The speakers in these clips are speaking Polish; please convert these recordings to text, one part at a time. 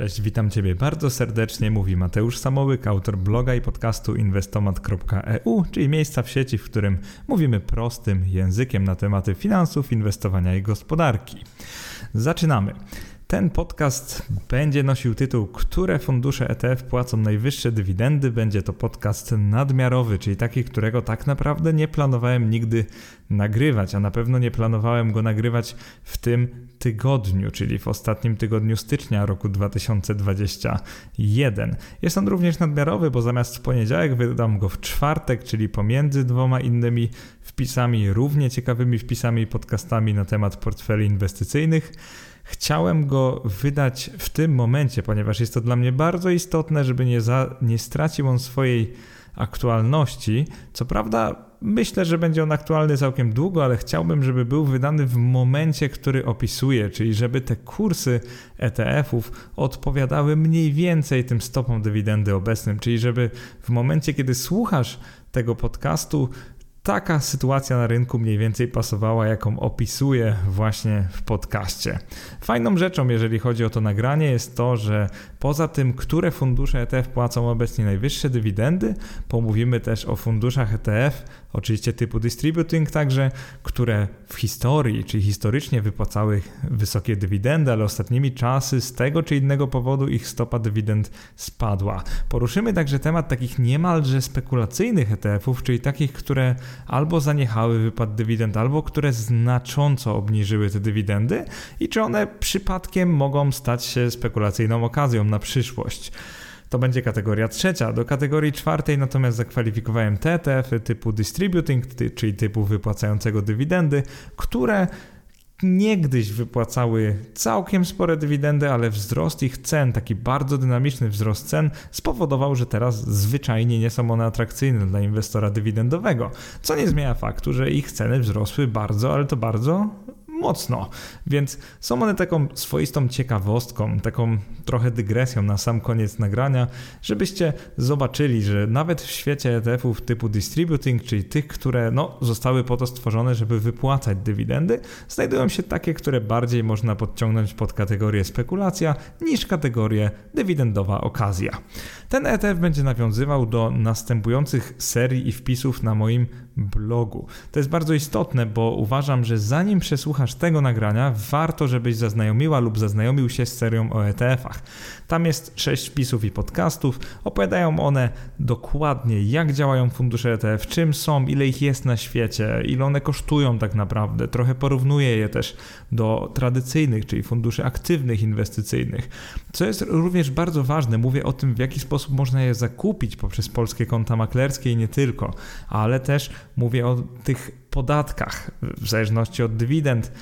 Cześć, witam Ciebie bardzo serdecznie. Mówi Mateusz Samołyk, autor bloga i podcastu inwestomat.eu, czyli miejsca w sieci, w którym mówimy prostym językiem na tematy finansów, inwestowania i gospodarki. Zaczynamy. Ten podcast będzie nosił tytuł Które fundusze ETF płacą najwyższe dywidendy? Będzie to podcast nadmiarowy, czyli taki, którego tak naprawdę nie planowałem nigdy nagrywać, a na pewno nie planowałem go nagrywać w tym tygodniu, czyli w ostatnim tygodniu stycznia roku 2021. Jest on również nadmiarowy, bo zamiast w poniedziałek wydam go w czwartek, czyli pomiędzy dwoma innymi wpisami, równie ciekawymi wpisami i podcastami na temat portfeli inwestycyjnych. Chciałem go wydać w tym momencie, ponieważ jest to dla mnie bardzo istotne, żeby nie, za, nie stracił on swojej aktualności. Co prawda, myślę, że będzie on aktualny całkiem długo, ale chciałbym, żeby był wydany w momencie, który opisuję, czyli żeby te kursy ETF-ów odpowiadały mniej więcej tym stopom dywidendy obecnym, czyli żeby w momencie, kiedy słuchasz tego podcastu, taka sytuacja na rynku mniej więcej pasowała, jaką opisuję właśnie w podcaście. Fajną rzeczą, jeżeli chodzi o to nagranie, jest to, że poza tym, które fundusze ETF płacą obecnie najwyższe dywidendy, pomówimy też o funduszach ETF, oczywiście typu distributing także, które w historii, czyli historycznie wypłacały wysokie dywidendy, ale ostatnimi czasy z tego czy innego powodu ich stopa dywidend spadła. Poruszymy także temat takich niemalże spekulacyjnych ETF-ów, czyli takich, które albo zaniechały wypłat dywidend, albo które znacząco obniżyły te dywidendy i czy one przypadkiem mogą stać się spekulacyjną okazją na przyszłość. To będzie kategoria trzecia. Do kategorii czwartej natomiast zakwalifikowałem TTF typu distributing, czyli typu wypłacającego dywidendy, które niegdyś wypłacały całkiem spore dywidendy, ale wzrost ich cen, taki bardzo dynamiczny wzrost cen, spowodował, że teraz zwyczajnie nie są one atrakcyjne dla inwestora dywidendowego. Co nie zmienia faktu, że ich ceny wzrosły bardzo, ale to bardzo mocno. Więc są one taką swoistą ciekawostką, taką trochę dygresją na sam koniec nagrania, żebyście zobaczyli, że nawet w świecie ETF-ów typu distributing, czyli tych, które no, zostały po to stworzone, żeby wypłacać dywidendy, znajdują się takie, które bardziej można podciągnąć pod kategorię spekulacja niż kategorię dywidendowa okazja. Ten ETF będzie nawiązywał do następujących serii i wpisów na moim blogu. To jest bardzo istotne, bo uważam, że zanim przesłuchasz tego nagrania, warto, żebyś zaznajomiła lub zaznajomił się z serią o ETF-ach. Tam jest sześć wpisów i podcastów. Opowiadają one dokładnie, jak działają fundusze ETF, czym są, ile ich jest na świecie, ile one kosztują tak naprawdę. Trochę porównuję je też do tradycyjnych, czyli funduszy aktywnych inwestycyjnych. Co jest również bardzo ważne, mówię o tym, w jaki sposób można je zakupić poprzez polskie konta maklerskie i nie tylko, ale też mówię o tych podatkach, w zależności od dywidend,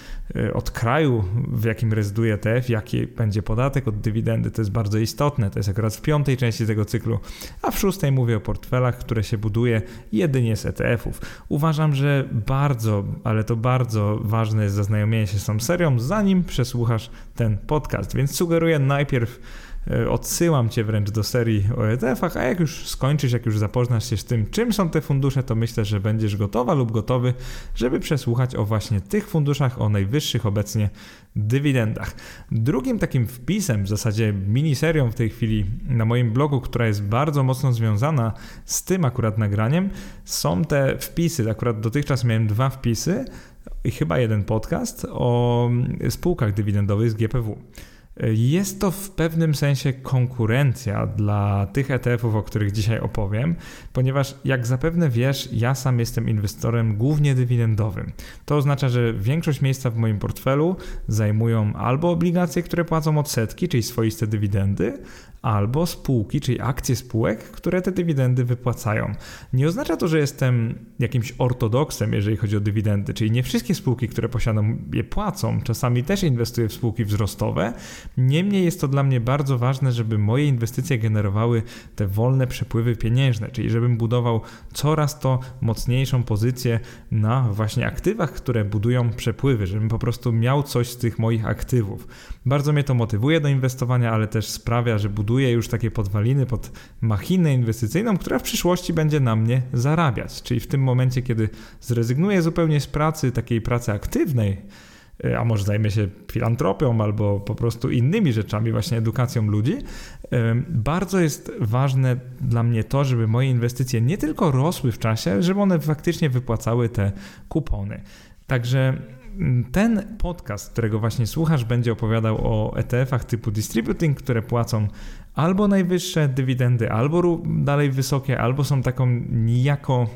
od kraju, w jakim rezyduje ETF, jaki będzie podatek od dywidendy, to jest bardzo istotne. To jest akurat w piątej części tego cyklu, a w szóstej mówię o portfelach, które się buduje jedynie z ETF-ów. Uważam, że bardzo, ale to bardzo ważne jest zaznajomienie się z tą serią, zanim przesłuchasz ten podcast, więc sugeruję najpierw odsyłam Cię wręcz do serii o ETF-ach, a jak już skończysz, jak już zapoznasz się z tym, czym są te fundusze, to myślę, że będziesz gotowa lub gotowy, żeby przesłuchać o właśnie tych funduszach, o najwyższych obecnie dywidendach. Drugim takim wpisem, w zasadzie miniserią w tej chwili na moim blogu, która jest bardzo mocno związana z tym akurat nagraniem, są te wpisy. Akurat dotychczas miałem dwa wpisy i chyba jeden podcast o spółkach dywidendowych z GPW. Jest to w pewnym sensie konkurencja dla tych ETF-ów, o których dzisiaj opowiem, ponieważ jak zapewne wiesz, ja sam jestem inwestorem głównie dywidendowym. To oznacza, że większość miejsca w moim portfelu zajmują albo obligacje, które płacą odsetki, czyli swoiste dywidendy, albo spółki, czyli akcje spółek, które te dywidendy wypłacają. Nie oznacza to, że jestem jakimś ortodoksem, jeżeli chodzi o dywidendy, czyli nie wszystkie spółki, które posiadam, je płacą. Czasami też inwestuję w spółki wzrostowe. Niemniej jest to dla mnie bardzo ważne, żeby moje inwestycje generowały te wolne przepływy pieniężne, czyli żebym budował coraz to mocniejszą pozycję na właśnie aktywach, które budują przepływy, żebym po prostu miał coś z tych moich aktywów. Bardzo mnie to motywuje do inwestowania, ale też sprawia, że buduję buduje już takie podwaliny pod machinę inwestycyjną, która w przyszłości będzie na mnie zarabiać. Czyli w tym momencie, kiedy zrezygnuję zupełnie z pracy, takiej pracy aktywnej, a może zajmę się filantropią albo po prostu innymi rzeczami, właśnie edukacją ludzi. Bardzo jest ważne dla mnie to, żeby moje inwestycje nie tylko rosły w czasie, żeby one faktycznie wypłacały te kupony. Także ten podcast, którego właśnie słuchasz, będzie opowiadał o ETF-ach typu distributing, które płacą albo najwyższe dywidendy, albo dalej wysokie, albo są taką niejako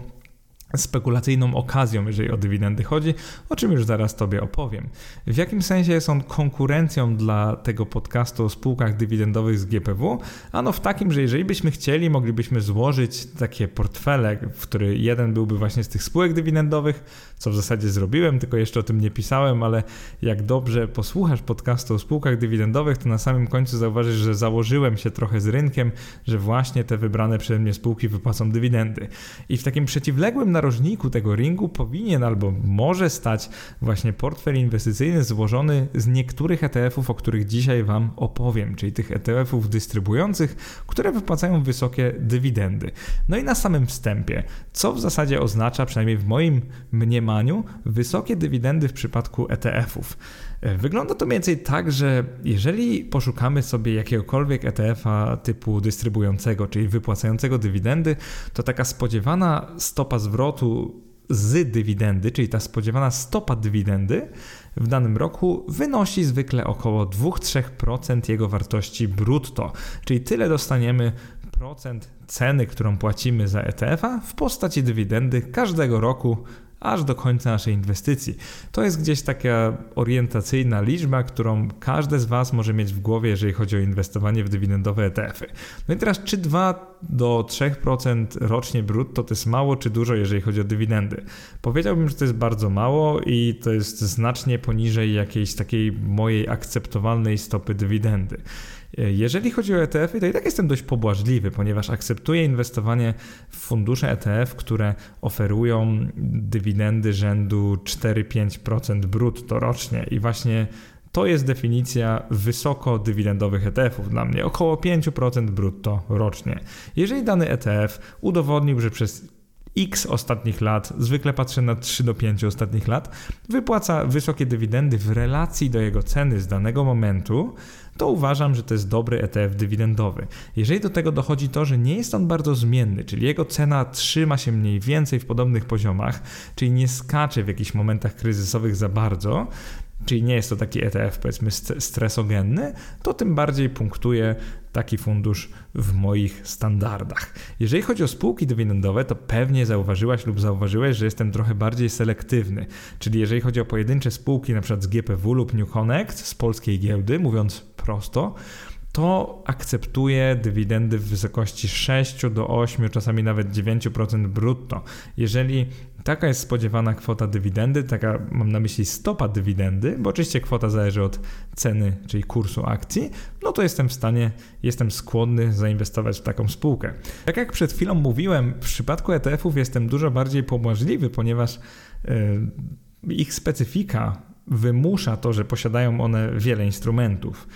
spekulacyjną okazją, jeżeli o dywidendy chodzi, o czym już zaraz Tobie opowiem. W jakim sensie jest on konkurencją dla tego podcastu o spółkach dywidendowych z GPW? Ano w takim, że jeżeli byśmy chcieli, moglibyśmy złożyć takie portfele, w który jeden byłby właśnie z tych spółek dywidendowych, co w zasadzie zrobiłem, tylko jeszcze o tym nie pisałem, ale jak dobrze posłuchasz podcastu o spółkach dywidendowych, to na samym końcu zauważysz, że założyłem się trochę z rynkiem, że właśnie te wybrane przeze mnie spółki wypłacą dywidendy. I w takim przeciwległym narożniku tego ringu powinien albo może stać właśnie portfel inwestycyjny złożony z niektórych ETF-ów, o których dzisiaj Wam opowiem, czyli tych ETF-ów dystrybujących, które wypłacają wysokie dywidendy. No i na samym wstępie, co w zasadzie oznacza, przynajmniej w moim mniemaniu, wysokie dywidendy w przypadku ETF-ów. Wygląda to mniej więcej tak, że jeżeli poszukamy sobie jakiegokolwiek ETF-a typu dystrybującego, czyli wypłacającego dywidendy, to taka spodziewana stopa zwrotu z dywidendy, czyli ta spodziewana stopa dywidendy w danym roku wynosi zwykle około 2-3% jego wartości brutto, czyli tyle dostaniemy procent ceny, którą płacimy za ETF-a w postaci dywidendy każdego roku aż do końca naszej inwestycji. To jest gdzieś taka orientacyjna liczba, którą każdy z Was może mieć w głowie, jeżeli chodzi o inwestowanie w dywidendowe ETF-y. No i teraz, czy 2 do 3% rocznie brutto to jest mało, czy dużo, jeżeli chodzi o dywidendy? Powiedziałbym, że to jest bardzo mało i to jest znacznie poniżej jakiejś takiej mojej akceptowalnej stopy dywidendy. Jeżeli chodzi o ETF-y, to i tak jestem dość pobłażliwy, ponieważ akceptuję inwestowanie w fundusze ETF, które oferują dywidendy rzędu 4-5% brutto rocznie i właśnie to jest definicja wysoko dywidendowych ETF-ów dla mnie, około 5% brutto rocznie. Jeżeli dany ETF udowodnił, że przez X ostatnich lat, zwykle patrzę na 3 do 5 ostatnich lat, wypłaca wysokie dywidendy w relacji do jego ceny z danego momentu, to uważam, że to jest dobry ETF dywidendowy. Jeżeli do tego dochodzi to, że nie jest on bardzo zmienny, czyli jego cena trzyma się mniej więcej w podobnych poziomach, czyli nie skacze w jakichś momentach kryzysowych za bardzo, czyli nie jest to taki ETF powiedzmy stresogenny, to tym bardziej punktuje taki fundusz w moich standardach. Jeżeli chodzi o spółki dywidendowe, to pewnie zauważyłaś lub zauważyłeś, że jestem trochę bardziej selektywny. Czyli jeżeli chodzi o pojedyncze spółki, na przykład z GPW lub New Connect z polskiej giełdy, mówiąc prosto, to akceptuje dywidendy w wysokości 6 do 8, czasami nawet 9% brutto. Jeżeli taka jest spodziewana kwota dywidendy, taka mam na myśli stopa dywidendy, bo oczywiście kwota zależy od ceny, czyli kursu akcji, no to jestem w stanie, jestem skłonny zainwestować w taką spółkę. Tak jak przed chwilą mówiłem, w przypadku ETF-ów jestem dużo bardziej pobłażliwy, ponieważ yy, ich specyfika wymusza to, że posiadają one wiele instrumentów.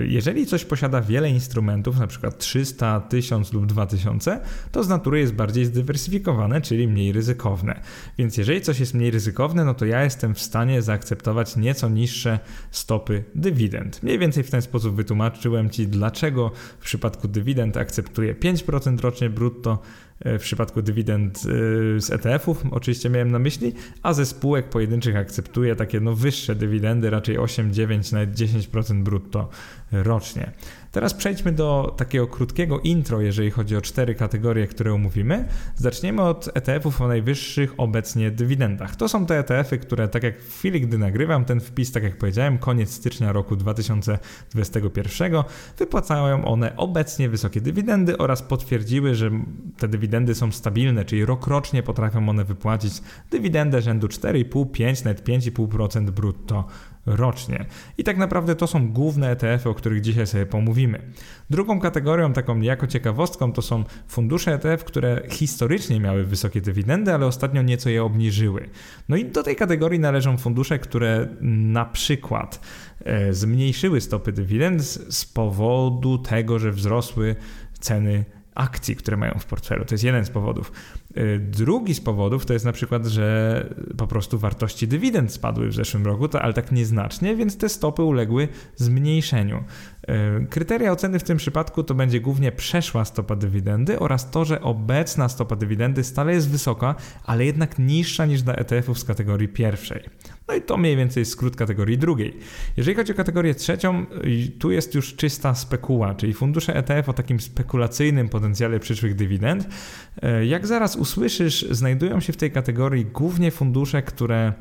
Jeżeli coś posiada wiele instrumentów, przykład 300, 1000 lub 2000, to z natury jest bardziej zdywersyfikowane, czyli mniej ryzykowne. Więc jeżeli coś jest mniej ryzykowne, no to ja jestem w stanie zaakceptować nieco niższe stopy dywidend. Mniej więcej w ten sposób wytłumaczyłem Ci, dlaczego w przypadku dywidend akceptuję 5% rocznie brutto, E, w przypadku dywidend e, z ETF-ów, oczywiście miałem na myśli, a ze spółek pojedynczych akceptuję takie no wyższe dywidendy, raczej 8, 9, nawet 10% brutto rocznie. Teraz przejdźmy do takiego krótkiego intro, jeżeli chodzi o cztery kategorie, które omówimy. Zaczniemy od ETF-ów o najwyższych obecnie dywidendach. To są te ETF-y, które tak jak w chwili, gdy nagrywam ten wpis, tak jak powiedziałem, koniec stycznia roku 2021, wypłacają one obecnie wysokie dywidendy oraz potwierdziły, że te dywidendy są stabilne, czyli rokrocznie potrafią one wypłacić dywidendę rzędu 4,5, 5, nawet 5,5% brutto rocznie. I tak naprawdę to są główne ETF-y, o których dzisiaj sobie pomówimy. Drugą kategorią, taką jako ciekawostką, to są fundusze ETF, które historycznie miały wysokie dywidendy, ale ostatnio nieco je obniżyły. No i do tej kategorii należą fundusze, które na przykład e, zmniejszyły stopy dywidend z powodu tego, że wzrosły ceny akcji, które mają w portfelu. To jest jeden z powodów. Y, drugi z powodów to jest na przykład, że po prostu wartości dywidend spadły w zeszłym roku, to, ale tak nieznacznie, więc te stopy uległy zmniejszeniu. Y, kryteria oceny w tym przypadku to będzie głównie przeszła stopa dywidendy oraz to, że obecna stopa dywidendy stale jest wysoka, ale jednak niższa niż dla ETF-ów z kategorii pierwszej. No i to mniej więcej jest skrót kategorii drugiej. Jeżeli chodzi o kategorię trzecią, tu jest już czysta spekuła, czyli fundusze ETF o takim spekulacyjnym potencjale przyszłych dywidend. E, jak zaraz usłyszysz, znajdują się w tej kategorii głównie fundusze, które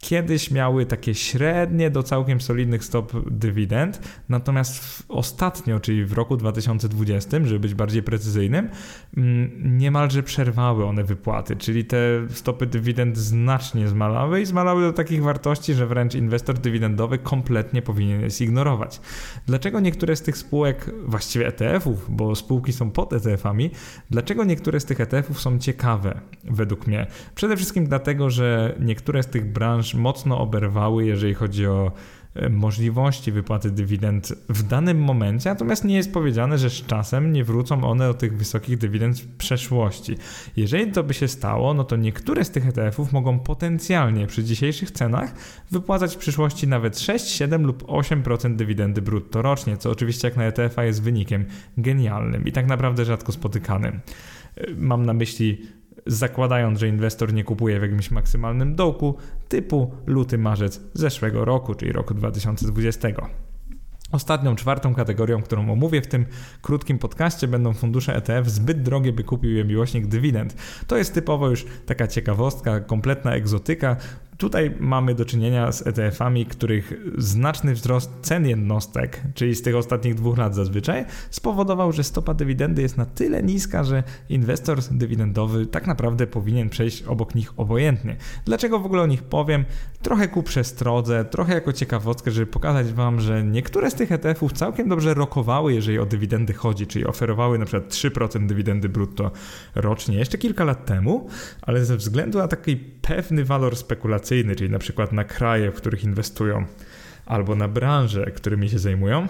kiedyś miały takie średnie do całkiem solidnych stop dywidend, natomiast ostatnio, czyli w roku 2020, żeby być bardziej precyzyjnym, mm, niemalże przerwały one wypłaty, czyli te stopy dywidend znacznie zmalały i zmalały do takich wartości, że wręcz inwestor dywidendowy kompletnie powinien je zignorować. Dlaczego niektóre z tych spółek, właściwie ETF-ów, bo spółki są pod ETF-ami, dlaczego niektóre z tych ETF-ów są ciekawe według mnie? Przede wszystkim dlatego, że niektóre z tych branż mocno oberwały, jeżeli chodzi o e, możliwości wypłaty dywidend w danym momencie, natomiast nie jest powiedziane, że z czasem nie wrócą one do tych wysokich dywidend w przeszłości. Jeżeli to by się stało, no to niektóre z tych ETF-ów mogą potencjalnie przy dzisiejszych cenach wypłacać w przyszłości nawet 6, 7 lub 8% dywidendy brutto rocznie, co oczywiście jak na ETF-a jest wynikiem genialnym i tak naprawdę rzadko spotykanym. E, mam na myśli zakładając, że inwestor nie kupuje w jakimś maksymalnym dołku typu luty-marzec zeszłego roku, czyli roku 2020. Ostatnią, czwartą kategorią, którą omówię w tym krótkim podcaście, będą fundusze ETF zbyt drogie, by kupił je miłośnik dywidend. To jest typowo już taka ciekawostka, kompletna egzotyka. Tutaj mamy do czynienia z ETF-ami, których znaczny wzrost cen jednostek, czyli z tych ostatnich dwóch lat zazwyczaj, spowodował, że stopa dywidendy jest na tyle niska, że inwestor dywidendowy tak naprawdę powinien przejść obok nich obojętnie. Dlaczego w ogóle o nich powiem? Trochę ku przestrodze, trochę jako ciekawostkę, żeby pokazać Wam, że niektóre z tych ETF-ów całkiem dobrze rokowały, jeżeli o dywidendy chodzi, czyli oferowały przykład 3% dywidendy brutto rocznie jeszcze kilka lat temu, ale ze względu na taki pewny walor spekulacyjny, czyli na przykład na kraje, w których inwestują, albo na branże, którymi się zajmują,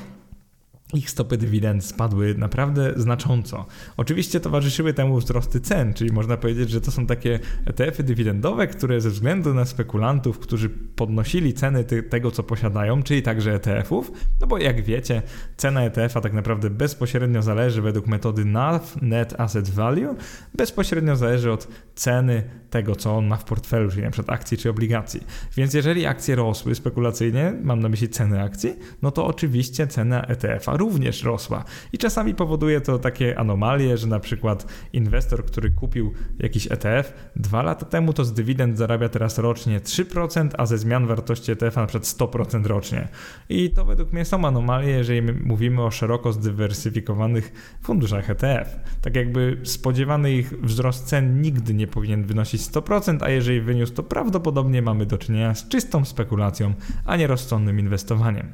ich stopy dywidend spadły naprawdę znacząco. Oczywiście towarzyszyły temu wzrosty cen, czyli można powiedzieć, że to są takie ETF-y dywidendowe, które ze względu na spekulantów, którzy podnosili ceny ty tego, co posiadają, czyli także ETF-ów, no bo jak wiecie, cena ETF-a tak naprawdę bezpośrednio zależy według metody NAV, Net Asset Value, bezpośrednio zależy od ceny tego, co on ma w portfelu, czyli np. akcji czy obligacji. Więc jeżeli akcje rosły spekulacyjnie, mam na myśli ceny akcji, no to oczywiście cena ETF-a również rosła. I czasami powoduje to takie anomalie, że na przykład inwestor, który kupił jakiś ETF dwa lata temu, to z dywidend zarabia teraz rocznie 3%, a ze zmian wartości ETF-a na przykład 100% rocznie. I to według mnie są anomalie, jeżeli mówimy o szeroko zdywersyfikowanych funduszach ETF. Tak jakby spodziewany ich wzrost cen nigdy nie powinien wynosić 100%, a jeżeli wyniósł, to prawdopodobnie mamy do czynienia z czystą spekulacją, a nie rozsądnym inwestowaniem.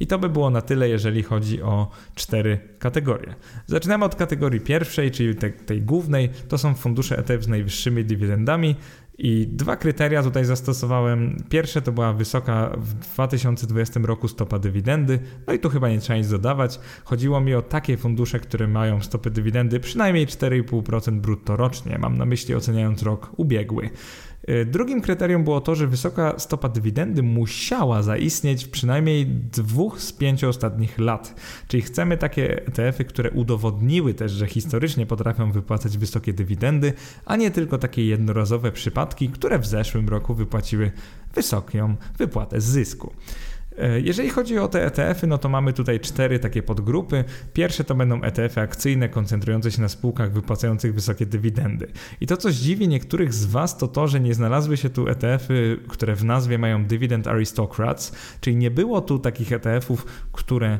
I to by było na tyle, jeżeli chodzi o cztery kategorie. Zaczynamy od kategorii pierwszej, czyli tej, tej głównej. To są fundusze ETF z najwyższymi dywidendami. I dwa kryteria tutaj zastosowałem. Pierwsze to była wysoka w 2020 roku stopa dywidendy. No i tu chyba nie trzeba nic dodawać. Chodziło mi o takie fundusze, które mają stopy dywidendy przynajmniej 4,5% brutto rocznie. Mam na myśli oceniając rok ubiegły. Y, drugim kryterium było to, że wysoka stopa dywidendy musiała zaistnieć w przynajmniej dwóch z pięciu ostatnich lat. Czyli chcemy takie ETF-y, które udowodniły też, że historycznie potrafią wypłacać wysokie dywidendy, a nie tylko takie jednorazowe przypadki, które w zeszłym roku wypłaciły wysoką wypłatę z zysku. E, jeżeli chodzi o te ETF-y, no to mamy tutaj cztery takie podgrupy. Pierwsze to będą ETF-y akcyjne koncentrujące się na spółkach wypłacających wysokie dywidendy. I to, co zdziwi niektórych z Was, to to, że nie znalazły się tu ETF-y, które w nazwie mają Dividend Aristocrats, czyli nie było tu takich ETF-ów, które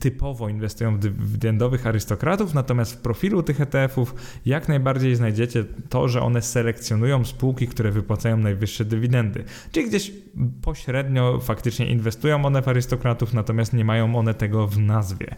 typowo inwestują w dywidendowych arystokratów, natomiast w profilu tych ETF-ów jak najbardziej znajdziecie to, że one selekcjonują spółki, które wypłacają najwyższe dywidendy. Czyli gdzieś pośrednio faktycznie właśnie inwestują one w arystokratów, natomiast nie mają one tego w nazwie.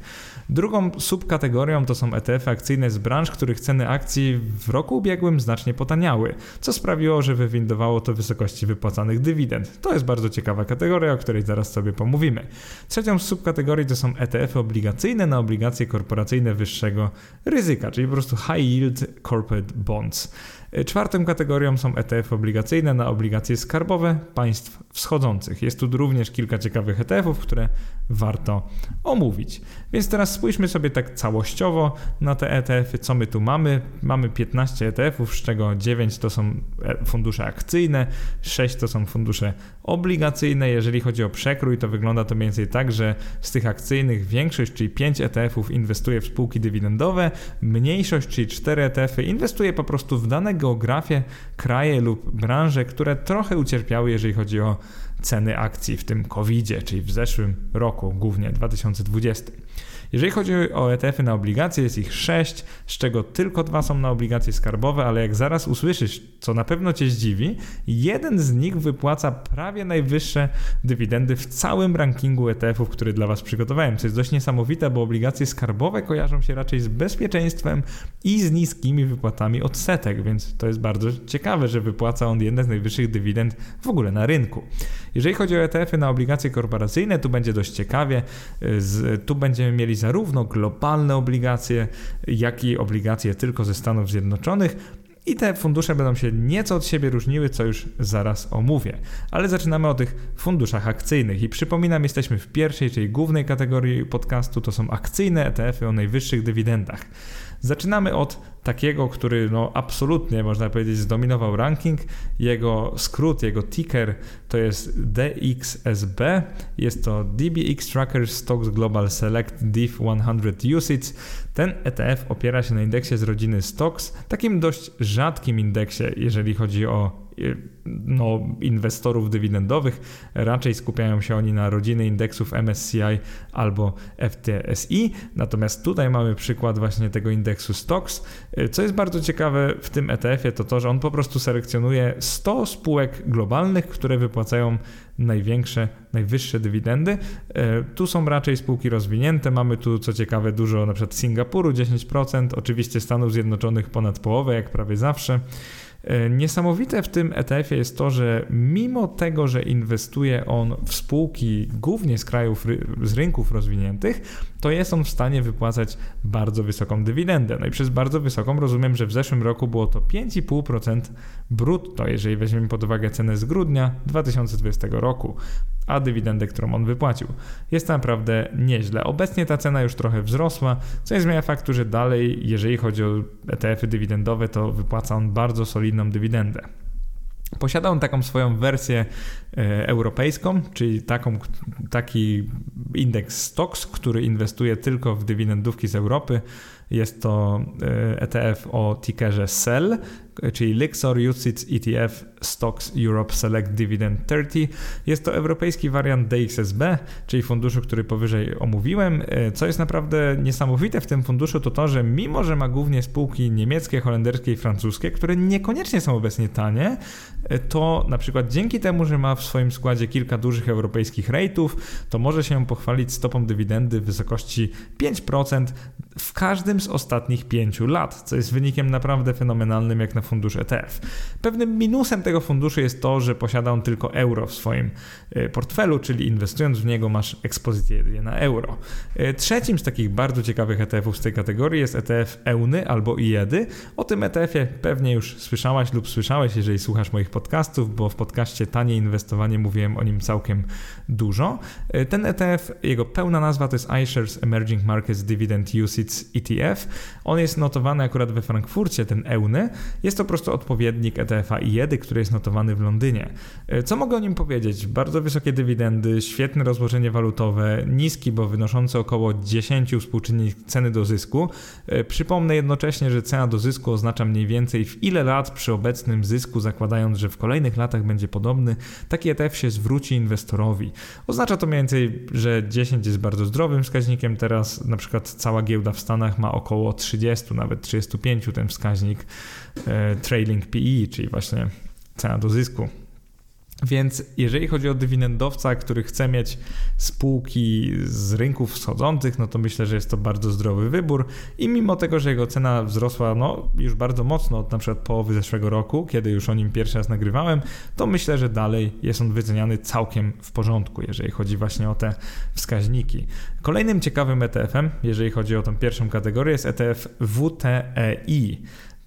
Drugą subkategorią to są ETF akcyjne z branż, których ceny akcji w roku ubiegłym znacznie potaniały, co sprawiło, że wywindowało to wysokości wypłacanych dywidend. To jest bardzo ciekawa kategoria, o której zaraz sobie pomówimy. Trzecią z subkategorii to są ETF-y obligacyjne na obligacje korporacyjne wyższego ryzyka, czyli po prostu high yield corporate bonds. E, czwartą kategorią są ETF obligacyjne na obligacje skarbowe państw wschodzących. Jest tu również kilka ciekawych ETF-ów, które warto omówić. Więc teraz spójrzmy sobie tak całościowo na te ETF-y, co my tu mamy. Mamy 15 ETF-ów, z czego 9 to są e, fundusze akcyjne, 6 to są fundusze obligacyjne. Jeżeli chodzi o przekrój, to wygląda to mniej więcej tak, że z tych akcyjnych większość, czyli 5 ETF-ów inwestuje w spółki dywidendowe, mniejszość, czyli 4 ETF-y inwestuje po prostu w dane geografie, kraje lub branże, które trochę ucierpiały, jeżeli chodzi o ceny akcji w tym COVID-zie, czyli w zeszłym roku, głównie 2020. Jeżeli chodzi o ETF-y na obligacje, jest ich 6, z czego tylko dwa są na obligacje skarbowe, ale jak zaraz usłyszysz, co na pewno Cię zdziwi, jeden z nich wypłaca prawie najwyższe dywidendy w całym rankingu ETF-ów, który dla Was przygotowałem, co jest dość niesamowite, bo obligacje skarbowe kojarzą się raczej z bezpieczeństwem i z niskimi wypłatami odsetek, więc to jest bardzo ciekawe, że wypłaca on jeden z najwyższych dywidend w ogóle na rynku. Jeżeli chodzi o ETF-y na obligacje korporacyjne, tu będzie dość ciekawie. Tu będziemy mieli zarówno globalne obligacje, jak i obligacje tylko ze Stanów Zjednoczonych. I te fundusze będą się nieco od siebie różniły, co już zaraz omówię. Ale zaczynamy o tych funduszach akcyjnych. I przypominam, jesteśmy w pierwszej, czyli głównej kategorii podcastu. To są akcyjne ETF-y o najwyższych dywidendach. Zaczynamy od takiego, który no absolutnie można powiedzieć zdominował ranking. Jego skrót, jego ticker to jest DXSB. Jest to DBX Tracker Stocks Global Select DIF 100 UCITS. Ten ETF opiera się na indeksie z rodziny Stocks, takim dość rzadkim indeksie, jeżeli chodzi o no, inwestorów dywidendowych. Raczej skupiają się oni na rodziny indeksów MSCI albo FTSI. Natomiast tutaj mamy przykład właśnie tego indeksu Stocks. Co jest bardzo ciekawe w tym ETF-ie, to to, że on po prostu selekcjonuje 100 spółek globalnych, które wypłacają największe, najwyższe dywidendy. E, tu są raczej spółki rozwinięte. Mamy tu, co ciekawe, dużo na przykład Singapuru 10%, oczywiście Stanów Zjednoczonych ponad połowę, jak prawie zawsze. E, niesamowite w tym ETF-ie jest to, że mimo tego, że inwestuje on w spółki głównie z krajów, z rynków rozwiniętych, to jest on w stanie wypłacać bardzo wysoką dywidendę. No i przez bardzo wysoką rozumiem, że w zeszłym roku było to 5,5% brutto, jeżeli weźmiemy pod uwagę cenę z grudnia 2020 roku a dywidendę, którą on wypłacił. Jest naprawdę nieźle. Obecnie ta cena już trochę wzrosła, co nie zmienia faktu, że dalej, jeżeli chodzi o ETF-y dywidendowe, to wypłaca on bardzo solidną dywidendę. Posiada on taką swoją wersję e, europejską, czyli taką, taki indeks STOXX, który inwestuje tylko w dywidendówki z Europy. Jest to ETF e o tickerze SEL, czyli Lixor UCITS ETF Stocks Europe Select Dividend 30. Jest to europejski wariant DXSB, czyli funduszu, który powyżej omówiłem. E, co jest naprawdę niesamowite w tym funduszu, to to, że mimo, że ma głównie spółki niemieckie, holenderskie i francuskie, które niekoniecznie są obecnie tanie, e, to na przykład dzięki temu, że ma w swoim składzie kilka dużych europejskich rate'ów, to może się pochwalić stopą dywidendy w wysokości 5% w każdym z ostatnich 5 lat, co jest wynikiem naprawdę fenomenalnym jak na fundusz ETF. Pewnym minusem tego funduszu jest to, że posiada on tylko euro w swoim e, portfelu, czyli inwestując w niego masz ekspozycję na euro. E, trzecim z takich bardzo ciekawych ETF-ów z tej kategorii jest ETF EUNY albo IEDY. O tym ETF-ie pewnie już słyszałaś lub słyszałeś, jeżeli słuchasz moich podcastów, bo w podcaście Tanie Inwestowanie mówiłem o nim całkiem dużo. E, ten ETF, jego pełna nazwa to jest iShares Emerging Markets Dividend UCITS ETF. On jest notowany akurat we Frankfurcie, ten EUNY. Jest to po prostu odpowiednik ETF-a IEDY, który jest notowany w Londynie. E, co mogę o nim powiedzieć? Bardzo wysokie dywidendy, świetne rozłożenie walutowe, niski, bo wynoszący około 10 współczynnik ceny do zysku. E, przypomnę jednocześnie, że cena do zysku oznacza mniej więcej w ile lat przy obecnym zysku, zakładając, że w kolejnych latach będzie podobny, taki ETF się zwróci inwestorowi. Oznacza to mniej więcej, że 10 jest bardzo zdrowym wskaźnikiem, teraz na przykład cała giełda w Stanach ma około 30, nawet 35 ten wskaźnik e, trailing PE, czyli właśnie cena do zysku. Więc jeżeli chodzi o dywidendowca, który chce mieć spółki z rynków wschodzących, no to myślę, że jest to bardzo zdrowy wybór i mimo tego, że jego cena wzrosła no, już bardzo mocno od na przykład połowy zeszłego roku, kiedy już o nim pierwszy raz nagrywałem, to myślę, że dalej jest on wyceniany całkiem w porządku, jeżeli chodzi właśnie o te wskaźniki. Kolejnym ciekawym ETF-em, jeżeli chodzi o tą pierwszą kategorię, jest ETF WTEI.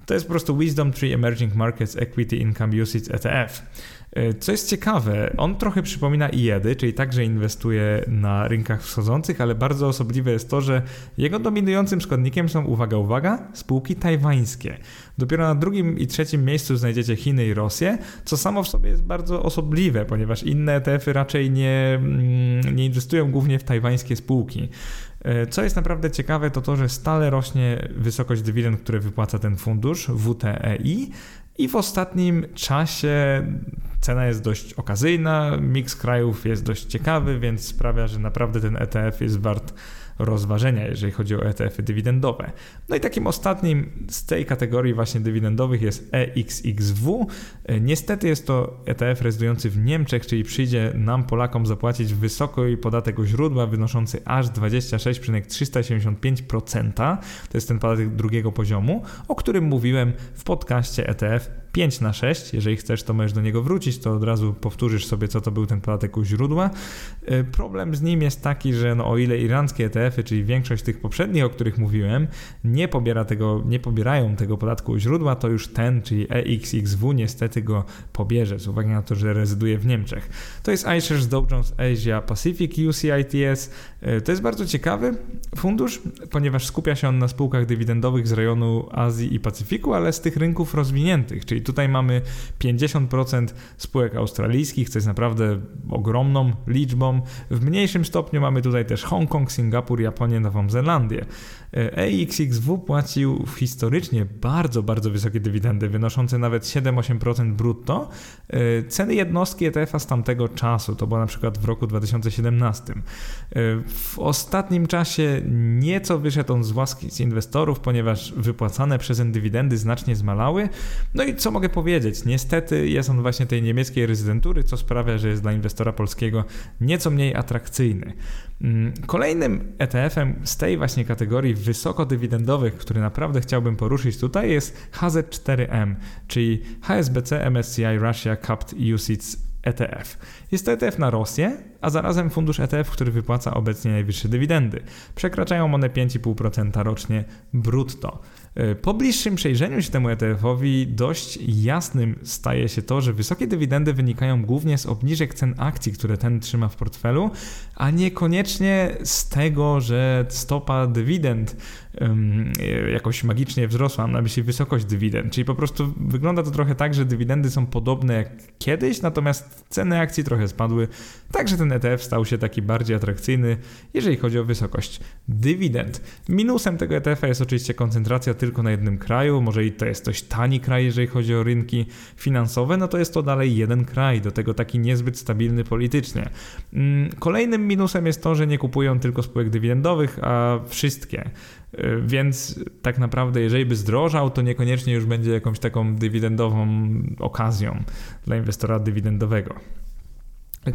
To jest po prostu Wisdom Tree Emerging Markets Equity Income Usage ETF. E, co jest ciekawe, on trochę przypomina IEDY, czyli także inwestuje na rynkach wschodzących, ale bardzo osobliwe jest to, że jego dominującym składnikiem są, uwaga, uwaga, spółki tajwańskie. Dopiero na drugim i trzecim miejscu znajdziecie Chiny i Rosję, co samo w sobie jest bardzo osobliwe, ponieważ inne ETF-y raczej nie, mm, nie inwestują głównie w tajwańskie spółki. E, co jest naprawdę ciekawe, to to, że stale rośnie wysokość dywidend, które wypłaca ten fundusz WTEI i w ostatnim czasie cena jest dość okazyjna, miks krajów jest dość ciekawy, więc sprawia, że naprawdę ten ETF jest wart rozważenia, jeżeli chodzi o ETF-y dywidendowe. No i takim ostatnim z tej kategorii właśnie dywidendowych jest EXXW. Niestety jest to ETF rezydujący w Niemczech, czyli przyjdzie nam Polakom zapłacić wysoki podatek u źródła wynoszący aż 26,375%. To jest ten podatek drugiego poziomu, o którym mówiłem w podcaście ETF 5 na 6. Jeżeli chcesz, to możesz do niego wrócić, to od razu powtórzysz sobie, co to był ten podatek u źródła. Y, problem z nim jest taki, że no, o ile irańskie ETF-y, czyli większość tych poprzednich, o których mówiłem, nie, pobiera tego, nie pobierają tego podatku u źródła, to już ten, czyli EXXW, niestety go pobierze, z uwagi na to, że rezyduje w Niemczech. To jest iShares Dow Jones Asia Pacific UCITS. Y, to jest bardzo ciekawy fundusz, ponieważ skupia się on na spółkach dywidendowych z rejonu Azji i Pacyfiku, ale z tych rynków rozwiniętych, czyli tutaj mamy 50% spółek australijskich, co jest naprawdę ogromną liczbą. W mniejszym stopniu mamy tutaj też Hongkong, Singapur, Japonię, Nową Zelandię. EXXW płacił historycznie bardzo, bardzo wysokie dywidendy, wynoszące nawet 7-8% brutto. E, ceny jednostki ETF-a z tamtego czasu, to było na przykład w roku 2017. E, w ostatnim czasie nieco wyszedł on z łaski z inwestorów, ponieważ wypłacane przez dywidendy znacznie zmalały. No i co mogę powiedzieć? Niestety jest on właśnie tej niemieckiej rezydentury, co sprawia, że jest dla inwestora polskiego nieco mniej atrakcyjny. Mm, kolejnym ETF-em z tej właśnie kategorii wysokodywidendowych, który naprawdę chciałbym poruszyć tutaj jest HZ4M, czyli HSBC MSCI Russia Capped UCITS ETF. Jest to ETF na Rosję, a zarazem fundusz ETF, który wypłaca obecnie najwyższe dywidendy. Przekraczają one 5,5% rocznie brutto. E, po bliższym przejrzeniu się temu ETF-owi dość jasnym staje się to, że wysokie dywidendy wynikają głównie z obniżek cen akcji, które ten trzyma w portfelu, a niekoniecznie z tego, że stopa dywidend jakoś magicznie wzrosła, mam na myśli wysokość dywidend, czyli po prostu wygląda to trochę tak, że dywidendy są podobne jak kiedyś, natomiast ceny akcji trochę spadły, także ten ETF stał się taki bardziej atrakcyjny, jeżeli chodzi o wysokość dywidend. Minusem tego ETF-a jest oczywiście koncentracja tylko na jednym kraju, może i to jest dość tani kraj, jeżeli chodzi o rynki finansowe, no to jest to dalej jeden kraj, do tego taki niezbyt stabilny politycznie. Mm, kolejnym minusem jest to, że nie kupują tylko spółek dywidendowych, a wszystkie. Więc tak naprawdę, jeżeli by zdrożał, to niekoniecznie już będzie jakąś taką dywidendową okazją dla inwestora dywidendowego.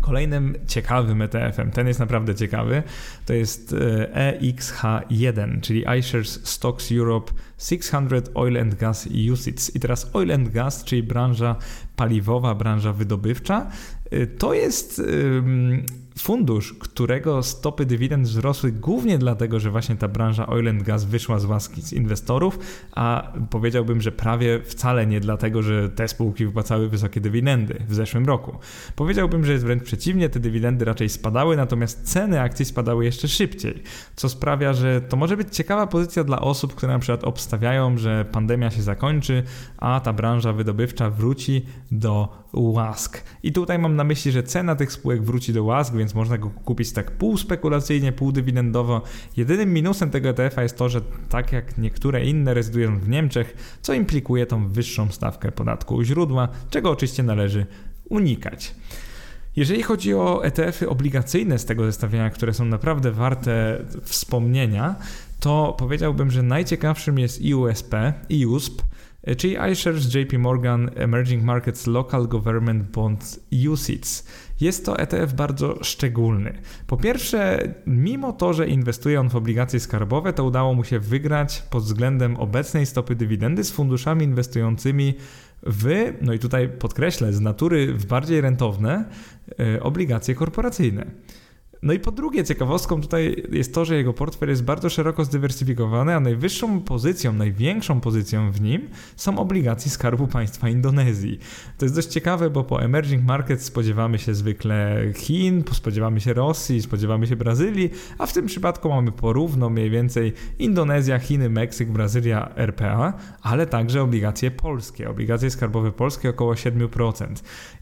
Kolejnym ciekawym ETF-em, ten jest naprawdę ciekawy, to jest EXH1, czyli iShares Stocks Europe 600 Oil and Gas Usage. I teraz oil and gas, czyli branża paliwowa, branża wydobywcza, y, to jest fundusz, którego stopy dywidend wzrosły głównie dlatego, że właśnie ta branża oil and gas wyszła z łaski z inwestorów, a powiedziałbym, że prawie wcale nie dlatego, że te spółki wypłacały wysokie dywidendy w zeszłym roku. Powiedziałbym, że jest wręcz przeciwnie, te dywidendy raczej spadały, natomiast ceny akcji spadały jeszcze szybciej, co sprawia, że to może być ciekawa pozycja dla osób, które na przykład obstawiają, że pandemia się zakończy, a ta branża wydobywcza wróci do łask. I tutaj mam na myśli, że cena tych spółek wróci do łask, więc można go kupić tak półspekulacyjnie, półdywidendowo. Jedynym minusem tego ETF-a jest to, że tak jak niektóre inne rezydują w Niemczech, co implikuje tą wyższą stawkę podatku u źródła, czego oczywiście należy unikać. Jeżeli chodzi o ETF-y obligacyjne z tego zestawienia, które są naprawdę warte wspomnienia, to powiedziałbym, że najciekawszym jest IUSP, IUSP, czyli iShares JP Morgan Emerging Markets Local Government Bonds UCITS. Jest to ETF bardzo szczególny. Po pierwsze, mimo to, że inwestuje on w obligacje skarbowe, to udało mu się wygrać pod względem obecnej stopy dywidendy z funduszami inwestującymi w, no i tutaj podkreślę, z natury w bardziej rentowne e, obligacje korporacyjne. No i po drugie, ciekawostką tutaj jest to, że jego portfel jest bardzo szeroko zdywersyfikowany, a najwyższą pozycją, największą pozycją w nim są obligacje Skarbu Państwa Indonezji. To jest dość ciekawe, bo po emerging markets spodziewamy się zwykle Chin, spodziewamy się Rosji, spodziewamy się Brazylii, a w tym przypadku mamy porówno mniej więcej Indonezja, Chiny, Meksyk, Brazylia, RPA, ale także obligacje polskie, obligacje skarbowe polskie około 7%.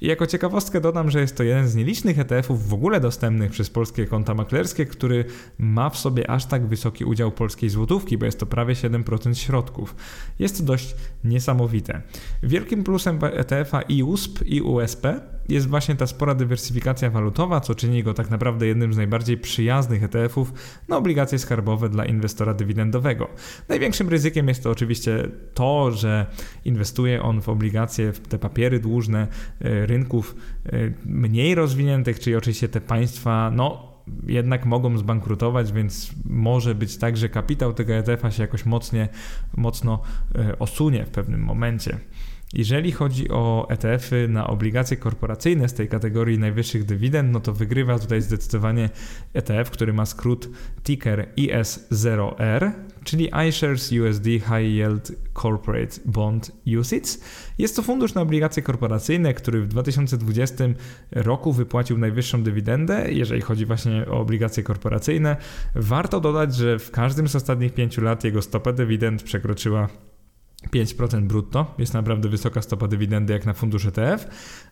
I jako ciekawostkę dodam, że jest to jeden z nielicznych ETF-ów w ogóle dostępnych przez polskie polskie konta maklerskie, który ma w sobie aż tak wysoki udział polskiej złotówki, bo jest to prawie 7% środków. Jest to dość niesamowite. Wielkim plusem ETF-a i USP i USP jest właśnie ta spora dywersyfikacja walutowa, co czyni go tak naprawdę jednym z najbardziej przyjaznych ETF-ów na obligacje skarbowe dla inwestora dywidendowego. Największym ryzykiem jest to oczywiście to, że inwestuje on w obligacje, w te papiery dłużne e, rynków e, mniej rozwiniętych, czyli oczywiście te państwa, no jednak mogą zbankrutować, więc może być tak, że kapitał tego ETF-a się jakoś mocnie, mocno e, osunie w pewnym momencie. Jeżeli chodzi o ETF-y na obligacje korporacyjne z tej kategorii najwyższych dywidend, no to wygrywa tutaj zdecydowanie ETF, który ma skrót ticker IS0R, czyli iShares USD High Yield Corporate Bond UCITS. Jest to fundusz na obligacje korporacyjne, który w 2020 roku wypłacił najwyższą dywidendę, jeżeli chodzi właśnie o obligacje korporacyjne. Warto dodać, że w każdym z ostatnich pięciu lat jego stopa dywidend przekroczyła 5% brutto, jest naprawdę wysoka stopa dywidendy jak na fundusz ETF,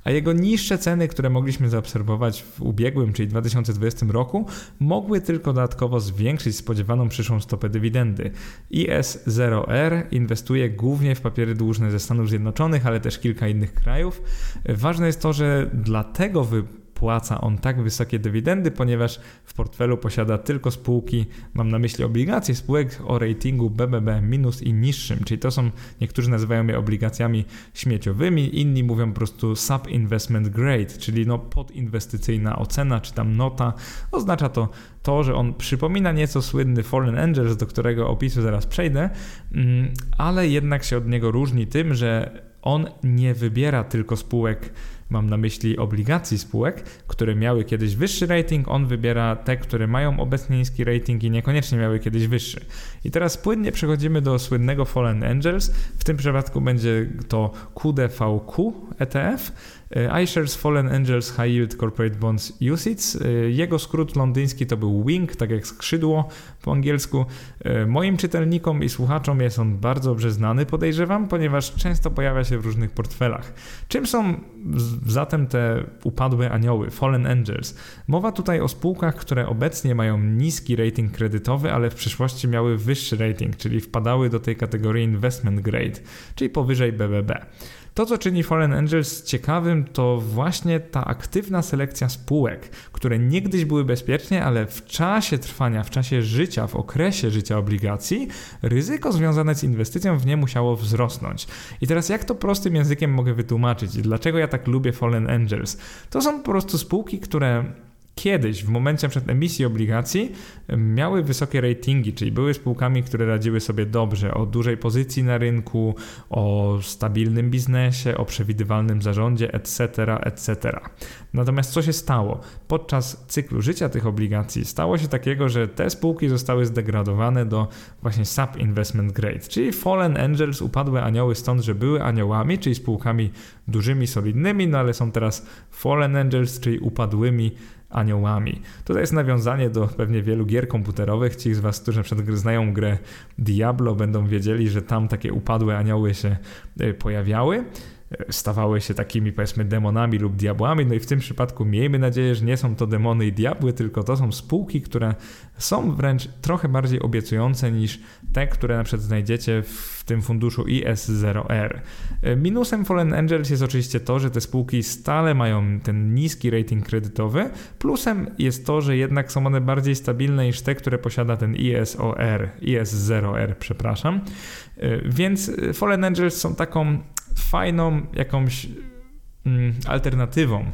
a jego niższe ceny, które mogliśmy zaobserwować w ubiegłym, czyli 2020 roku, mogły tylko dodatkowo zwiększyć spodziewaną przyszłą stopę dywidendy. IS0R inwestuje głównie w papiery dłużne ze Stanów Zjednoczonych, ale też kilka innych krajów. Ważne jest to, że dlatego wy wypłaca on tak wysokie dywidendy, ponieważ w portfelu posiada tylko spółki, mam na myśli obligacje spółek o ratingu BBB- minus i niższym, czyli to są, niektórzy nazywają je obligacjami śmieciowymi, inni mówią po prostu sub-investment grade, czyli no podinwestycyjna ocena, czy tam nota. Oznacza to to, że on przypomina nieco słynny Fallen Angels, do którego opisu zaraz przejdę, mm, ale jednak się od niego różni tym, że on nie wybiera tylko spółek mam na myśli obligacji spółek, które miały kiedyś wyższy rating, on wybiera te, które mają obecnie niski rating i niekoniecznie miały kiedyś wyższy. I teraz płynnie przechodzimy do słynnego Fallen Angels. W tym przypadku będzie to QDVQ ETF. E, iShares Fallen Angels High Yield Corporate Bonds UCITS. E, jego skrót londyński to był WING, tak jak skrzydło po angielsku. E, moim czytelnikom i słuchaczom jest on bardzo dobrze znany, podejrzewam, ponieważ często pojawia się w różnych portfelach. Czym są zatem te upadłe anioły, Fallen Angels? Mowa tutaj o spółkach, które obecnie mają niski rating kredytowy, ale w przyszłości miały wyższy rating, czyli wpadały do tej kategorii investment grade, czyli powyżej BBB. To, co czyni Fallen Angels ciekawym, to właśnie ta aktywna selekcja spółek, które niegdyś były bezpiecznie, ale w czasie trwania, w czasie życia, w okresie życia obligacji, ryzyko związane z inwestycją w nie musiało wzrosnąć. I teraz jak to prostym językiem mogę wytłumaczyć? Dlaczego ja tak lubię Fallen Angels? To są po prostu spółki, które kiedyś, w momencie przed emisji obligacji, miały wysokie ratingi, czyli były spółkami, które radziły sobie dobrze o dużej pozycji na rynku, o stabilnym biznesie, o przewidywalnym zarządzie, etc., etc. Natomiast co się stało? Podczas cyklu życia tych obligacji stało się takiego, że te spółki zostały zdegradowane do właśnie sub-investment grade, czyli fallen angels, upadłe anioły stąd, że były aniołami, czyli spółkami dużymi, solidnymi, no ale są teraz fallen angels, czyli upadłymi aniołami. Tutaj jest nawiązanie do pewnie wielu gier komputerowych. Ci z Was, którzy na przykład znają grę Diablo, będą wiedzieli, że tam takie upadłe anioły się e, pojawiały. Stawały się takimi powiedzmy demonami lub diabłami. No i w tym przypadku miejmy nadzieję, że nie są to demony i diabły, tylko to są spółki, które są wręcz trochę bardziej obiecujące niż te, które na przykład znajdziecie w tym funduszu IS0R. Minusem Fallen Angels jest oczywiście to, że te spółki stale mają ten niski rating kredytowy. Plusem jest to, że jednak są one bardziej stabilne niż te, które posiada ten ISOR, IS0R, przepraszam. Więc Fallen Angels są taką fajną jakąś mm, alternatywą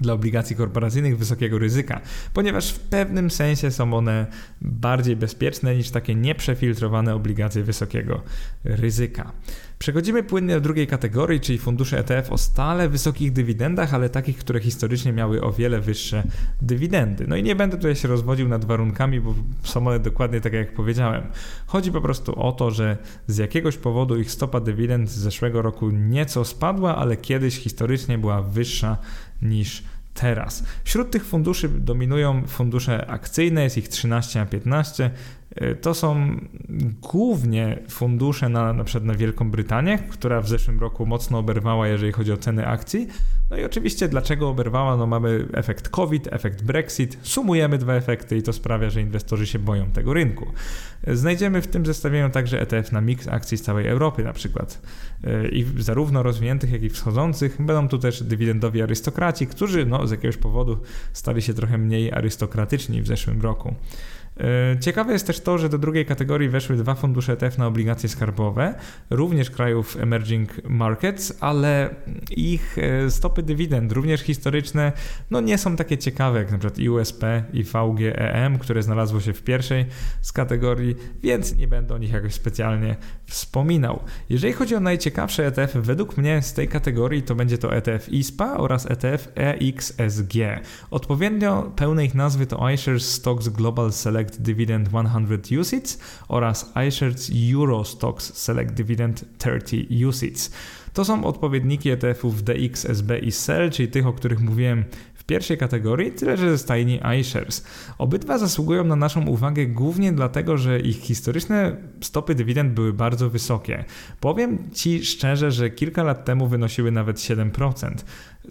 dla obligacji korporacyjnych wysokiego ryzyka, ponieważ w pewnym sensie są one bardziej bezpieczne niż takie nieprzefiltrowane obligacje wysokiego ryzyka. Przechodzimy płynnie do drugiej kategorii, czyli fundusze ETF o stale wysokich dywidendach, ale takich, które historycznie miały o wiele wyższe dywidendy. No i nie będę tutaj się rozwodził nad warunkami, bo są one dokładnie tak jak powiedziałem. Chodzi po prostu o to, że z jakiegoś powodu ich stopa dywidend z zeszłego roku nieco spadła, ale kiedyś historycznie była wyższa niż teraz. Wśród tych funduszy dominują fundusze akcyjne, jest ich 13 a 15. Y, to są głównie fundusze na, na przykład na Wielką Brytanię, która w zeszłym roku mocno oberwała, jeżeli chodzi o ceny akcji. No i oczywiście dlaczego oberwała? No mamy efekt COVID, efekt Brexit, sumujemy dwa efekty i to sprawia, że inwestorzy się boją tego rynku. Znajdziemy w tym zestawieniu także ETF na miks akcji z całej Europy na przykład. Y, I zarówno rozwiniętych, jak i wschodzących. Będą tu też dywidendowi arystokraci, którzy no, z jakiegoś powodu stali się trochę mniej arystokratyczni w zeszłym roku. E, ciekawe jest też to, że do drugiej kategorii weszły dwa fundusze ETF na obligacje skarbowe, również krajów emerging markets, ale ich e, stopy dywidend, również historyczne, no nie są takie ciekawe jak na przykład USP i VGEM, które znalazło się w pierwszej z kategorii, więc nie będę o nich jakoś specjalnie wspominał. Jeżeli chodzi o najciekawsze ETF, według mnie z tej kategorii to będzie to ETF ISPA oraz ETF EXSG. Odpowiednio pełne ich nazwy to iShares Stocks Global Select Select Dividend 100 USITs oraz iShares Euro Stocks Select Dividend 30 USITs. To są odpowiedniki ETF-ów DX, SB i SEL, czyli tych, o których mówiłem pierwszej kategorii, tyle że ze stajni iShares. Obydwa zasługują na naszą uwagę głównie dlatego, że ich historyczne stopy dywidend były bardzo wysokie. Powiem Ci szczerze, że kilka lat temu wynosiły nawet 7%.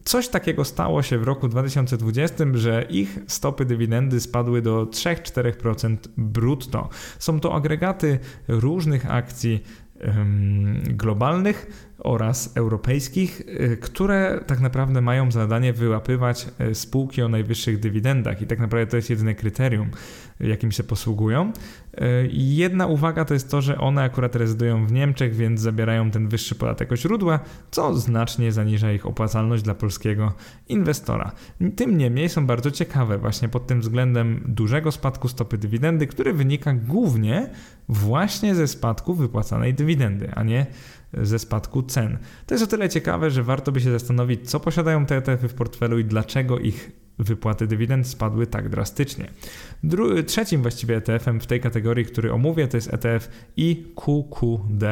Coś takiego stało się w roku 2020, że ich stopy dywidendy spadły do 3-4% brutto. Są to agregaty różnych akcji globalnych oraz europejskich, y, które tak naprawdę mają zadanie wyłapywać y, spółki o najwyższych dywidendach i tak naprawdę to jest jedyne kryterium, jakim się posługują. Y, jedna uwaga to jest to, że one akurat rezydują w Niemczech, więc zabierają ten wyższy podatek o źródła, co znacznie zaniża ich opłacalność dla polskiego inwestora. Tym niemniej są bardzo ciekawe właśnie pod tym względem dużego spadku stopy dywidendy, który wynika głównie właśnie ze spadku wypłacanej dywidendy, a nie ze spadku cen. To jest o tyle ciekawe, że warto by się zastanowić, co posiadają te ETF-y w portfelu i dlaczego ich wypłaty dywidend spadły tak drastycznie. Dru trzecim właściwie ETF-em w tej kategorii, który omówię, to jest ETF IQQD.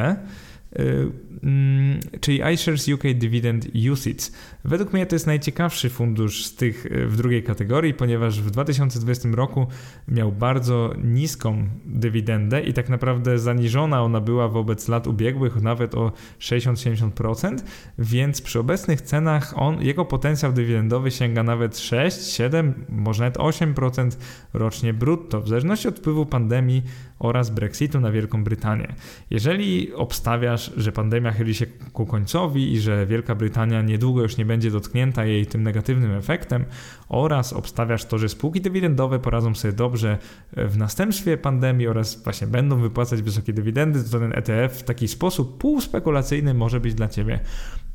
Y, mm, czyli iShares UK Dividend UCITS. Według mnie to jest najciekawszy fundusz z tych y, w drugiej kategorii, ponieważ w 2020 roku miał bardzo niską dywidendę i tak naprawdę zaniżona ona była wobec lat ubiegłych nawet o 60-70%, więc przy obecnych cenach on, jego potencjał dywidendowy sięga nawet 6, 7, może nawet 8% rocznie brutto, w zależności od wpływu pandemii oraz Brexitu na Wielką Brytanię. Jeżeli obstawiasz, że pandemia chyli się ku końcowi i że Wielka Brytania niedługo już nie będzie dotknięta jej tym negatywnym efektem oraz obstawiasz to, że spółki dywidendowe poradzą sobie dobrze w następstwie pandemii oraz właśnie będą wypłacać wysokie dywidendy, to ten ETF w taki sposób półspekulacyjny może być dla Ciebie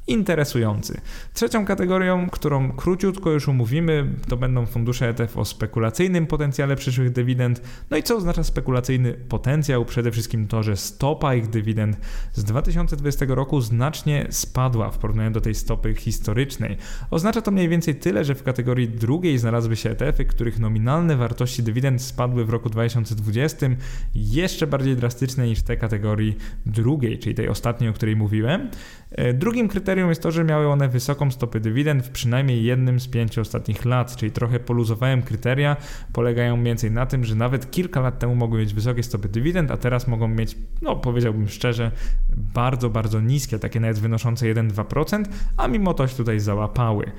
interesujący. Trzecią kategorią, którą króciutko już umówimy, to będą fundusze ETF o spekulacyjnym potencjale przyszłych dywidend. No i co oznacza spekulacyjny potencjał? Przede wszystkim to, że stopa ich dywidend z 2020 roku znacznie spadła w porównaniu do tej stopy historycznej. Oznacza to mniej więcej tyle, że w kategorii drugiej znalazły się ETF-y, których nominalne wartości dywidend spadły w roku 2020 jeszcze bardziej drastyczne niż te kategorii drugiej, czyli tej ostatniej, o której mówiłem. E, drugim kryterium kryterium jest to, że miały one wysoką stopę dywidend w przynajmniej jednym z pięciu ostatnich lat, czyli trochę poluzowałem kryteria, polegają mniej więcej na tym, że nawet kilka lat temu mogły mieć wysokie stopy dywidend, a teraz mogą mieć, no powiedziałbym szczerze, bardzo, bardzo niskie, takie nawet wynoszące 1-2%, a mimo to się tutaj załapały.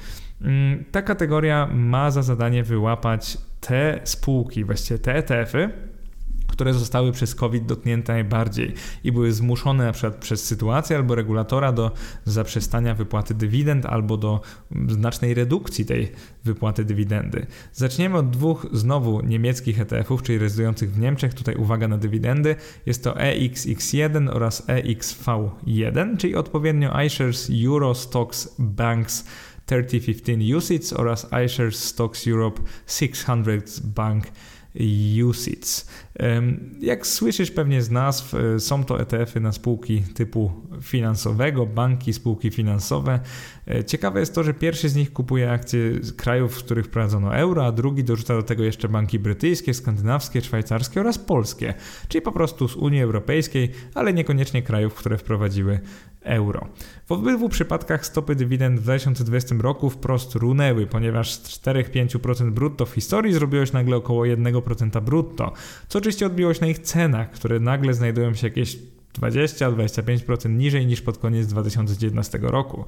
Mm, ta kategoria ma za zadanie wyłapać te spółki, właściwie te ETF-y, które zostały przez COVID dotknięte najbardziej i były zmuszone na przykład przez sytuację albo regulatora do zaprzestania wypłaty dywidend albo do znacznej redukcji tej wypłaty dywidendy. Zaczniemy od dwóch znowu niemieckich ETF-ów, czyli rezydujących w Niemczech. Tutaj uwaga na dywidendy. Jest to EXX1 oraz EXV1, czyli odpowiednio iShares Euro Stocks Banks 3015 USITS oraz iShares Stocks Europe 600 Bank USITS. Jak słyszysz pewnie z nazw, e, są to ETF-y na spółki typu finansowego, banki, spółki finansowe. E, ciekawe jest to, że pierwszy z nich kupuje akcje krajów, w których wprowadzono euro, a drugi dorzuca do tego jeszcze banki brytyjskie, skandynawskie, szwajcarskie oraz polskie, czyli po prostu z Unii Europejskiej, ale niekoniecznie krajów, które wprowadziły euro. W obydwu przypadkach stopy dywidend w 2020 roku wprost runęły, ponieważ z 4-5% brutto w historii zrobiłeś nagle około 1% brutto, co oczywiście odbiło się na ich cenach, które nagle znajdują się jakieś 20-25% niżej niż pod koniec 2019 roku.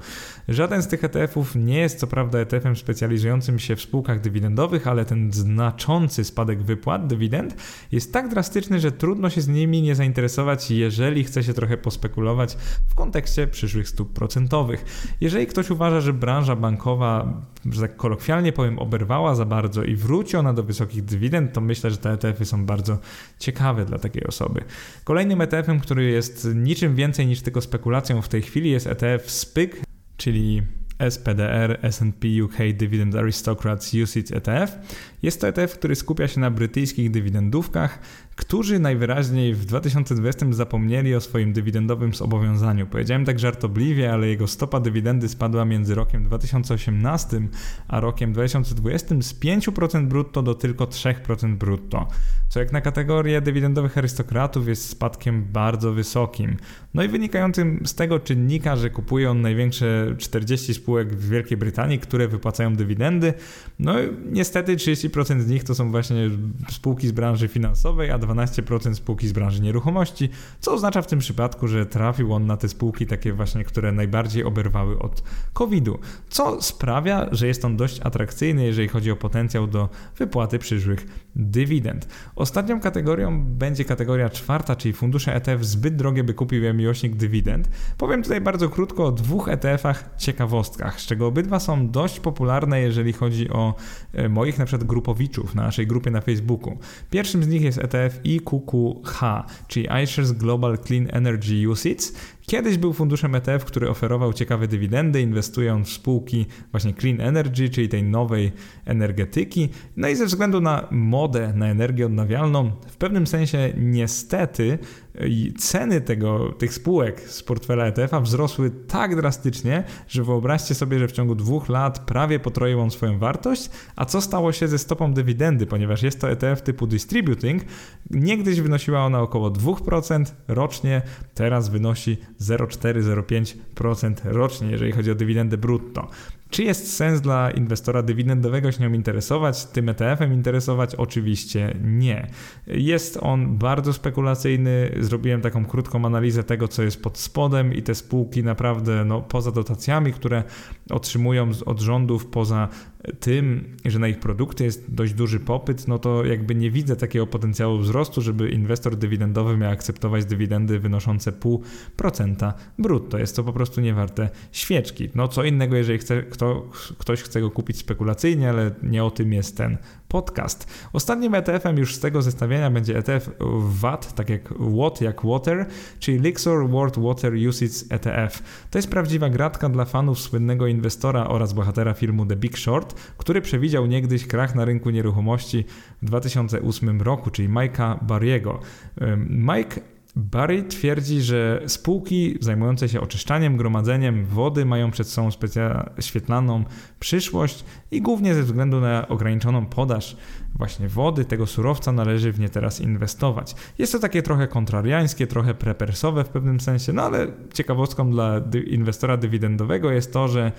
Żaden z tych ETF-ów nie jest co prawda ETF-em specjalizującym się w spółkach dywidendowych, ale ten znaczący spadek wypłat dywidend jest tak drastyczny, że trudno się z nimi nie zainteresować, jeżeli chce się trochę pospekulować w kontekście przyszłych stóp procentowych. Jeżeli ktoś uważa, że branża bankowa, że tak kolokwialnie powiem, oberwała za bardzo i wróci ona do wysokich dywidend, to myślę, że te ETF-y są bardzo ciekawe dla takiej osoby. Kolejnym ETF-em, który jest niczym więcej niż tylko spekulacją w tej chwili, jest ETF SPYK, czyli SPDR S&P UK Dividend Aristocrats UCITS ETF. Jest to ETF, który skupia się na brytyjskich dywidendówkach, którzy najwyraźniej w 2020 zapomnieli o swoim dywidendowym zobowiązaniu. Powiedziałem tak żartobliwie, ale jego stopa dywidendy spadła między rokiem 2018 a rokiem 2020 z 5% brutto do tylko 3% brutto, co jak na kategorię dywidendowych arystokratów jest spadkiem bardzo wysokim. No i wynikającym z tego czynnika, że kupuje on największe 40 spółek w Wielkiej Brytanii, które wypłacają dywidendy, no niestety 30% z nich to są właśnie spółki z branży finansowej, a 12% spółki z branży nieruchomości, co oznacza w tym przypadku, że trafił on na te spółki takie właśnie, które najbardziej oberwały od COVID-u, co sprawia, że jest on dość atrakcyjny, jeżeli chodzi o potencjał do wypłaty przyszłych dywidend. Ostatnią kategorią będzie kategoria czwarta, czyli fundusze ETF zbyt drogie, by kupił je miłośnik dywidend. Powiem tutaj bardzo krótko o dwóch ETF-ach ciekawostkach, z czego obydwa są dość popularne, jeżeli chodzi o e, moich na przykład grupowiczów na naszej grupie na Facebooku. Pierwszym z nich jest ETF IQQH, czyli iShares Global Clean Energy UCITS. Kiedyś był funduszem ETF, który oferował ciekawe dywidendy, inwestując w spółki właśnie clean energy, czyli tej nowej energetyki. No i ze względu na modę na energię odnawialną, w pewnym sensie niestety ceny tego, tych spółek z portfela ETF-a wzrosły tak drastycznie, że wyobraźcie sobie, że w ciągu dwóch lat prawie potroił on swoją wartość. A co stało się ze stopą dywidendy, ponieważ jest to ETF typu distributing, niegdyś wynosiła ona około 2% rocznie, teraz wynosi 0,4-0,5% rocznie, jeżeli chodzi o dywidendę brutto. Czy jest sens dla inwestora dywidendowego się nią interesować, tym ETF-em interesować? Oczywiście nie. Jest on bardzo spekulacyjny. Zrobiłem taką krótką analizę tego, co jest pod spodem, i te spółki naprawdę, no, poza dotacjami, które otrzymują od rządów, poza tym, że na ich produkty jest dość duży popyt, no to jakby nie widzę takiego potencjału wzrostu, żeby inwestor dywidendowy miał akceptować dywidendy wynoszące 0,5% brutto. Jest to po prostu niewarte świeczki. No co innego, jeżeli chce, kto, ktoś chce go kupić spekulacyjnie, ale nie o tym jest ten podcast. Ostatnim ETF-em już z tego zestawienia będzie ETF VAT, tak jak WAT, jak Water, czyli Lixor World Water Usage ETF. To jest prawdziwa gratka dla fanów słynnego inwestora oraz bohatera filmu The Big Short, który przewidział niegdyś krach na rynku nieruchomości w 2008 roku, czyli Mike'a Barriego. Mike Barry twierdzi, że spółki zajmujące się oczyszczaniem, gromadzeniem wody mają przed sobą świetlaną przyszłość i głównie ze względu na ograniczoną podaż właśnie wody, tego surowca należy w nie teraz inwestować. Jest to takie trochę kontrariańskie, trochę prepersowe w pewnym sensie, no ale ciekawostką dla inwestora dywidendowego jest to, że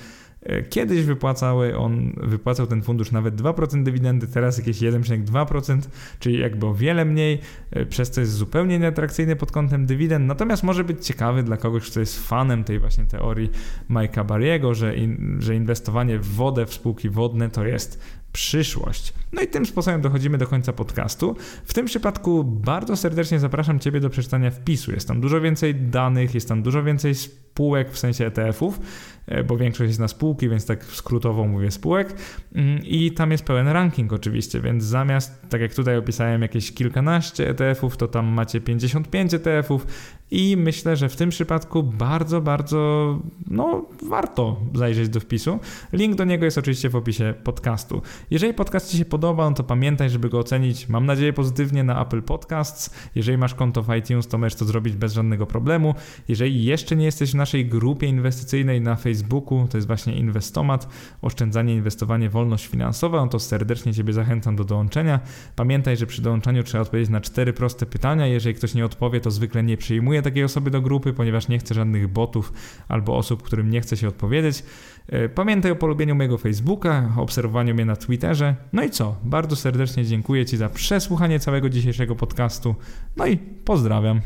kiedyś wypłacały on, wypłacał ten fundusz nawet 2% dywidendy, teraz jakieś 1,2%, czyli jakby o wiele mniej, e, przez co jest zupełnie nieatrakcyjny pod kątem dywidend, natomiast może być ciekawy dla kogoś, kto jest fanem tej właśnie teorii Mike'a Barriego, że, in, że inwestowanie w wodę, w spółki wodne to jest przyszłość. No i tym sposobem dochodzimy do końca podcastu. W tym przypadku bardzo serdecznie zapraszam Ciebie do przeczytania wpisu. Jest tam dużo więcej danych, jest tam dużo więcej spółek w sensie ETF-ów, e, bo większość jest na spółki, więc tak skrótowo mówię spółek. Mm, I tam jest pełen ranking oczywiście, więc zamiast, tak jak tutaj opisałem, jakieś kilkanaście ETF-ów, to tam macie 55 ETF-ów i myślę, że w tym przypadku bardzo, bardzo no, warto zajrzeć do wpisu. Link do niego jest oczywiście w opisie podcastu. Jeżeli podcast Ci się podoba, no to pamiętaj, żeby go ocenić, mam nadzieję, pozytywnie na Apple Podcasts. Jeżeli masz konto w iTunes, to możesz to zrobić bez żadnego problemu. Jeżeli jeszcze nie jesteś w naszej grupie inwestycyjnej na Facebooku, to jest właśnie Inwestomat, oszczędzanie, inwestowanie, wolność finansowa, no to serdecznie Ciebie zachęcam do dołączenia. Pamiętaj, że przy dołączaniu trzeba odpowiedzieć na cztery proste pytania. Jeżeli ktoś nie odpowie, to zwykle nie przyjmuję takiej osoby do grupy, ponieważ nie chcę żadnych botów albo osób, którym nie chce się odpowiedzieć. E, pamiętaj o polubieniu mojego Facebooka, obserwowaniu mnie na Twitterze. No i co? Bardzo serdecznie dziękuję Ci za przesłuchanie całego dzisiejszego podcastu. No i pozdrawiam.